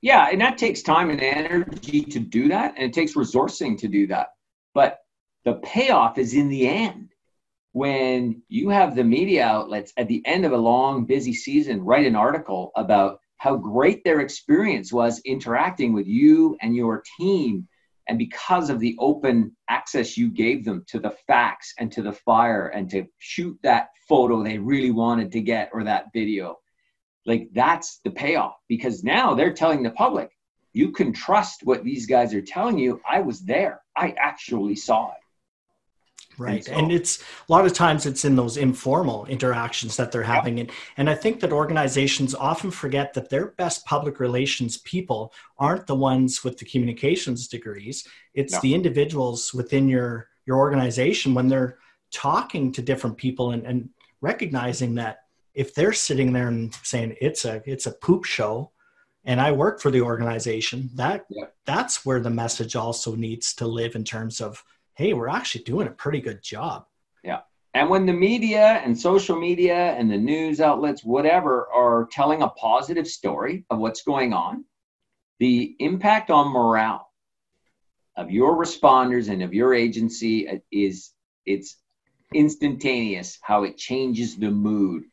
Yeah. And that takes time and energy to do that. And it takes resourcing to do that. But the payoff is in the end when you have the media outlets at the end of a long, busy season write an article about how great their experience was interacting with you and your team and because of the open access you gave them to the facts and to the fire and to shoot that photo they really wanted to get or that video, like that's the payoff. Because now they're telling the public, you can trust what these guys are telling you. I was there, I actually saw it right and, so, and, it's a lot of times it's in those informal interactions that they're having and, and i think that organizations often forget that their best public relations people aren't the ones with the communications degrees. It's the individuals within your your organization when they're talking to different people and, and recognizing that if they're sitting there and saying it's a it's a poop show and I work for the organization, that yeah. that's where the message also needs to live in terms of hey, we're actually doing a pretty good job. Yeah. And when the media and social media and the news outlets, whatever, are telling a positive story of what's going on, the impact on morale of your responders and of your agency is it's instantaneous how it changes the mood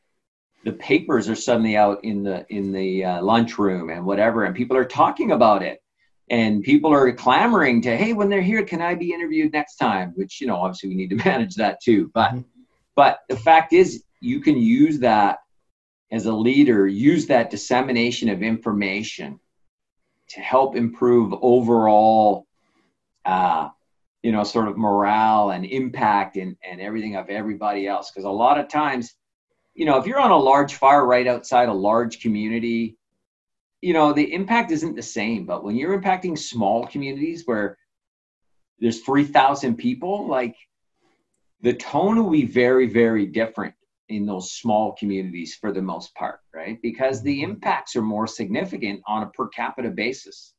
the papers are suddenly out in the in the uh, lunchroom and whatever and people are talking about it and people are clamoring to hey when they're here can i be interviewed next time? Which you know obviously we need to manage that too. But mm-hmm. but the fact is you can use that as a leader use that dissemination of information to help improve overall uh, you know sort of morale and impact and, and everything of everybody else. Because a lot of times you know if you're on a large fire right outside a large community you know the impact isn't the same but when you're impacting small communities where there's 3000 people like the tone will be very very different in those small communities for the most part right because the mm-hmm. impacts are more significant on a per capita basis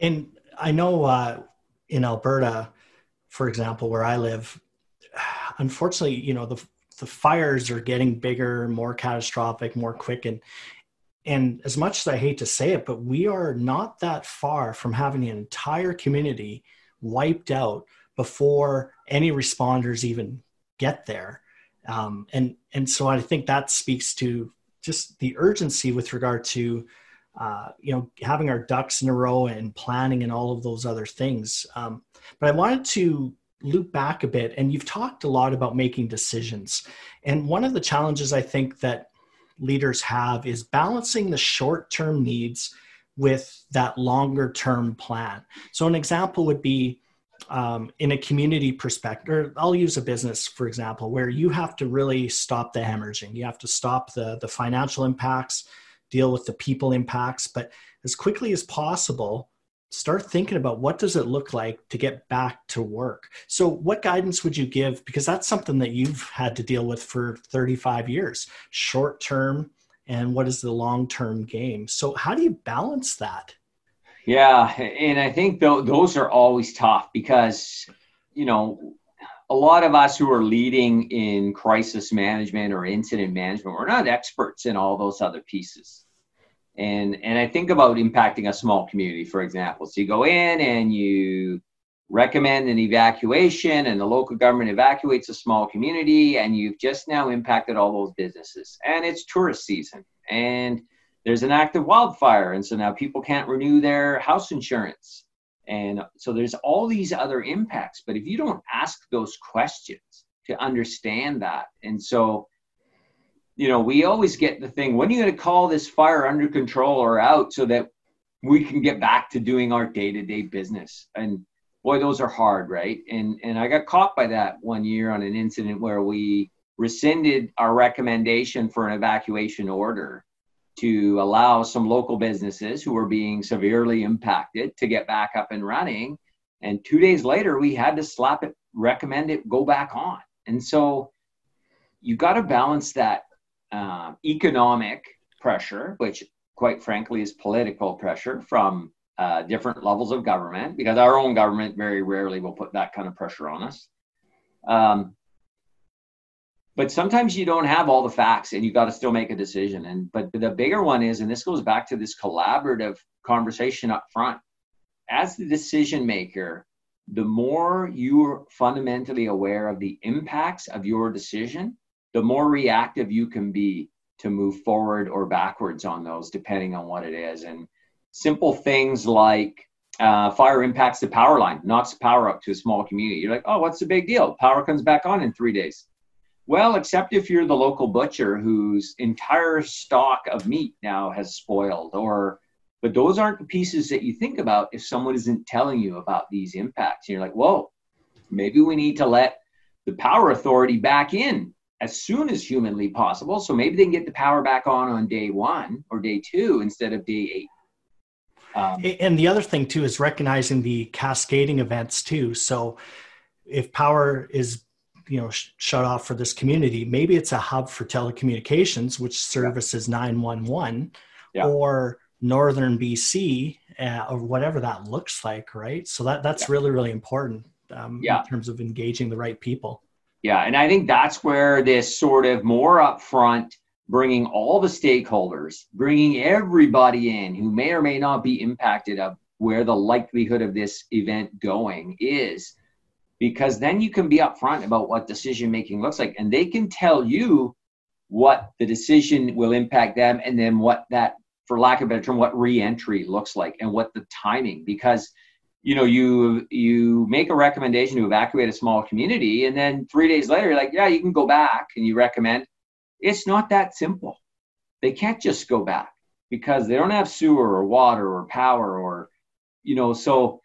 and i know uh, in alberta for example where i live unfortunately you know the the fires are getting bigger more catastrophic more quick and and as much as I hate to say it, but we are not that far from having an entire community wiped out before any responders even get there. Um, and and so I think that speaks to just the urgency with regard to uh, you know having our ducks in a row and planning and all of those other things. Um, but I wanted to loop back a bit, and you've talked a lot about making decisions. And one of the challenges I think that leaders have is balancing the short term needs with that longer term plan. So, an example would be um, in a community perspective, or I'll use a business, for example, where you have to really stop the hemorrhaging. You have to stop the, the financial impacts, deal with the people impacts, but as quickly as possible, start thinking about what does it look like to get back to work. So what guidance would you give? Because that's something that you've had to deal with for 35 years short term and what is the long term game. So how do you balance that? Yeah and i think th- those are always tough because you know a lot of us who are leading in crisis management or incident management we're not experts in all those other pieces and and i think about impacting a small community for example. So you go in and you recommend an evacuation and the local government evacuates a small community and you've just now impacted all those businesses. And it's tourist season and there's an active wildfire. And so now people can't renew their house insurance. And so there's all these other impacts. But if you don't ask those questions to understand that and so you know, we always get the thing, when are you going to call this fire under control or out so that we can get back to doing our day-to-day business? And boy, those are hard, right? And and I got caught by that one year on an incident where we rescinded our recommendation for an evacuation order to allow some local businesses who were being severely impacted to get back up and running. And two days later, we had to slap it, recommend it, go back on. And so you got to balance that um, economic pressure, which quite frankly is political pressure from uh, different levels of government, because our own government very rarely will put that kind of pressure on us. Um, but sometimes you don't have all the facts and you've got to still make a decision and but the bigger one is and this goes back to this collaborative conversation up front as the decision maker the more you're fundamentally aware of the impacts of your decision the more reactive you can be to move forward or backwards on those depending on what it is. And simple things like uh, fire impacts the power line knocks power up to a small community. You're like oh what's the big deal? Power comes back on in three days. Well, except if you're the local butcher whose entire stock of meat now has spoiled, or but those aren't the pieces that you think about if someone isn't telling you about these impacts. And you're like, whoa, maybe we need to let the power authority back in as soon as humanly possible. So maybe they can get the power back on on day one or day two instead of day eight. Um, and the other thing too is recognizing the cascading events too. So if power is you know sh- shut off for this community maybe it's a hub for telecommunications which services 911 or northern bc uh, or whatever that looks like right so that that's yeah. really really important um, yeah. in terms of engaging the right people yeah and i think that's where this sort of more upfront bringing all the stakeholders bringing everybody in who may or may not be impacted of where the likelihood of this event going is. Because then you can be upfront about what decision making looks like and they can tell you what the decision will impact them and then what that for lack of a better term what reentry looks like and what the timing because you know you you make a recommendation to evacuate a small community and then three days later you're like yeah you can go back and you recommend it's not that simple they can't just go back because they don't have sewer or water or power or you know so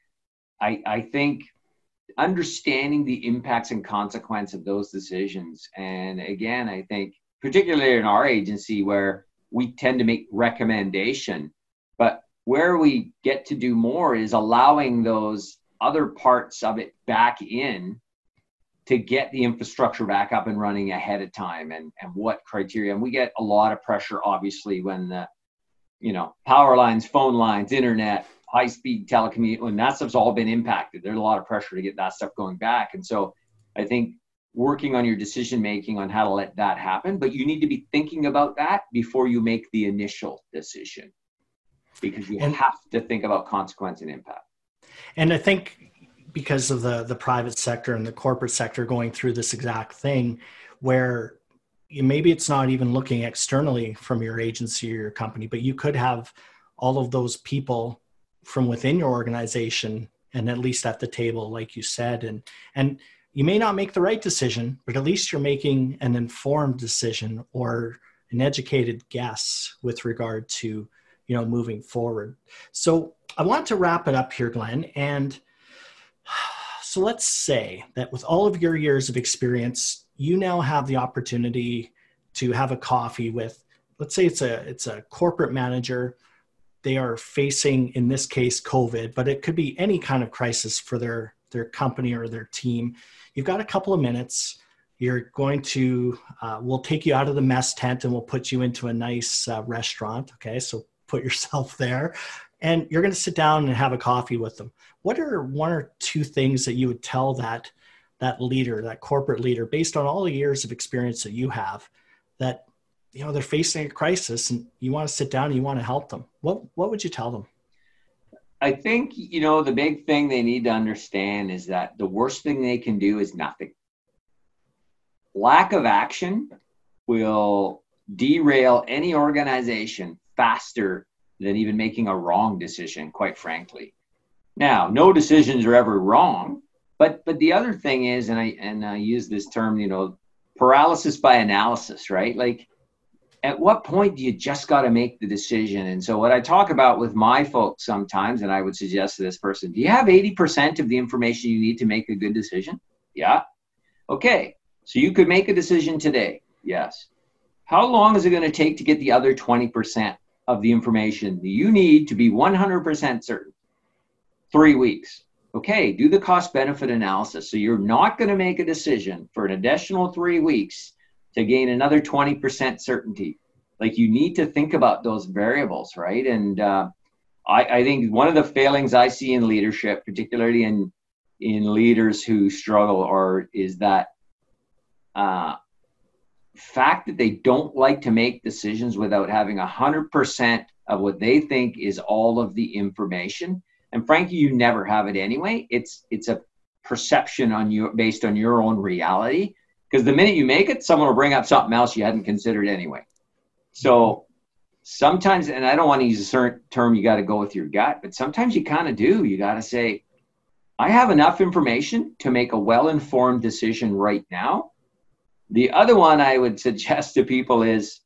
i i think understanding the impacts and consequence of those decisions. And again, I think particularly in our agency where we tend to make recommendation, where we get to do more is allowing those other parts of it back in to get the infrastructure back up and running ahead of time and, and what criteria and we get a lot of pressure obviously when the you know power lines phone lines internet high speed telecommunication, when that stuff's all been impacted, there's a lot of pressure to get that stuff going back. And so I think working on your decision making on how to let that happen, but you need to be thinking about that before you make the initial decision because you and, have to think about consequence and impact. And I think because of the the private sector and the corporate sector going through this exact thing where maybe it's not even looking externally from your agency or your company, but you could have all of those people from within your organization and at least at the table like you said and and you may not make the right decision but at least you're making an informed decision or an educated guess with regard to you know moving forward. So i want to wrap it up here glenn and so let's say that with all of your years of experience you now have the opportunity to have a coffee with let's say it's a it's a corporate manager. They are facing in this case covid but it could be any kind of crisis for their their company or their team. You've got a couple of minutes. You're going to uh, we'll take you out of the mess tent and we'll put you into a nice uh, restaurant okay? So put yourself there. And you're going to sit down and have a coffee with them. What are one or two things that you would tell that that leader that corporate leader based on all the years of experience that you have that you know they're facing a crisis and you want to sit down and you want to help them? What what would you tell them? I think you know the big thing they need to understand is that the worst thing they can do is nothing. Lack of action will derail any organization faster than even making a wrong decision quite frankly now no decisions are ever wrong but but the other thing is and i and i use this term you know paralysis by analysis right like at what point do you just got to make the decision? And so, what I talk about with my folks sometimes, and I would suggest to this person, do you have 80% of the information you need to make a good decision? Yeah. Okay. So, you could make a decision today. Yes. How long is it going to take to get the other 20% of the information that you need to be 100% certain? Three weeks. Okay. Do the cost benefit analysis. So, you're not going to make a decision for an additional three weeks to gain another 20% certainty. Like you need to think about those variables, right? And uh, I, I think one of the failings I see in leadership, particularly in in leaders who struggle or is that uh, fact that they don't like to make decisions without having a hundred percent of what they think is all of the information. And frankly, you never have it anyway. It's it's a perception on you based on your own reality. Because the minute you make it, someone will bring up something else you hadn't considered anyway. So sometimes, and I don't want to use a certain term, you got to go with your gut, but sometimes you kind of do. You got to say, I have enough information to make a well informed decision right now. The other one I would suggest to people is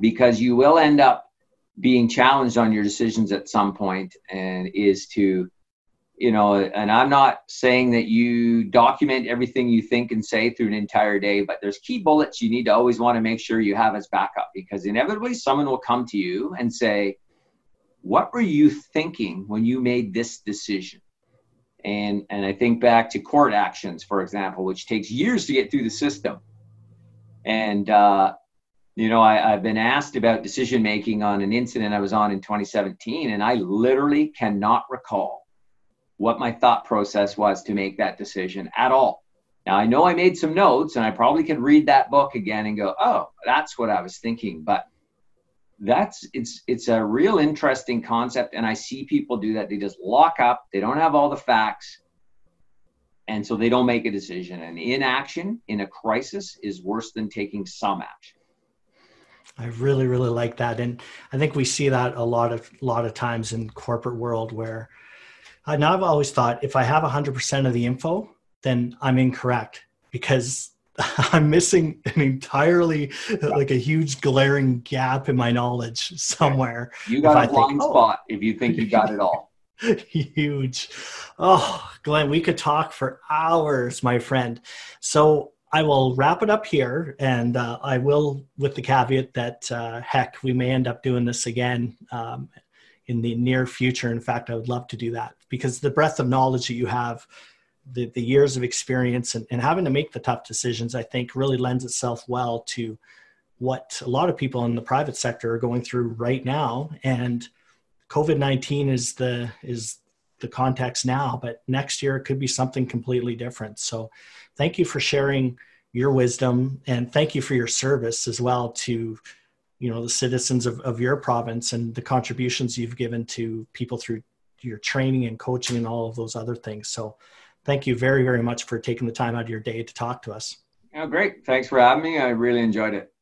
because you will end up being challenged on your decisions at some point, and is to you know, and I'm not saying that you document everything you think and say through an entire day, but there's key bullets you need to always want to make sure you have as backup because inevitably someone will come to you and say, What were you thinking when you made this decision? And, and I think back to court actions, for example, which takes years to get through the system. And, uh, you know, I, have been asked about decision making on an incident I was on in 2017, and I literally cannot recall what my thought process was to make that decision at all. Now, I know I made some notes and I probably could read that book again and go, oh, that's what I was thinking. But that's it's it's a real interesting concept and i see people do that they just lock up they don't have all the facts and so they don't make a decision and inaction in a crisis is worse than taking some action i really really like that and i think we see that a lot of lot of times in corporate world where uh, and I've always thought if I have 100% of the info, then I'm incorrect because I'm missing an entirely like a huge glaring gap in my knowledge somewhere. You got a blind think, oh. spot if you think you got it all. huge. Oh, Glenn, we could talk for hours, my friend. So I will wrap it up here, and uh, I will, with the caveat that uh, heck, we may end up doing this again um, in the near future. In fact, I would love to do that because the breadth of knowledge that you have, the, the years of experience, and, and having to make the tough decisions, I think really lends itself well to what a lot of people in the private sector are going through right now. And COVID nineteen is the is the context now, but next year it could be something completely different. So, thank you for sharing your wisdom, and thank you for your service as well to you know the citizens of, of your province and the contributions you've given to people through your training and coaching and all of those other things. So thank you very very much for taking the time out of your day to talk to us. Oh great. Thanks for having me. I really enjoyed it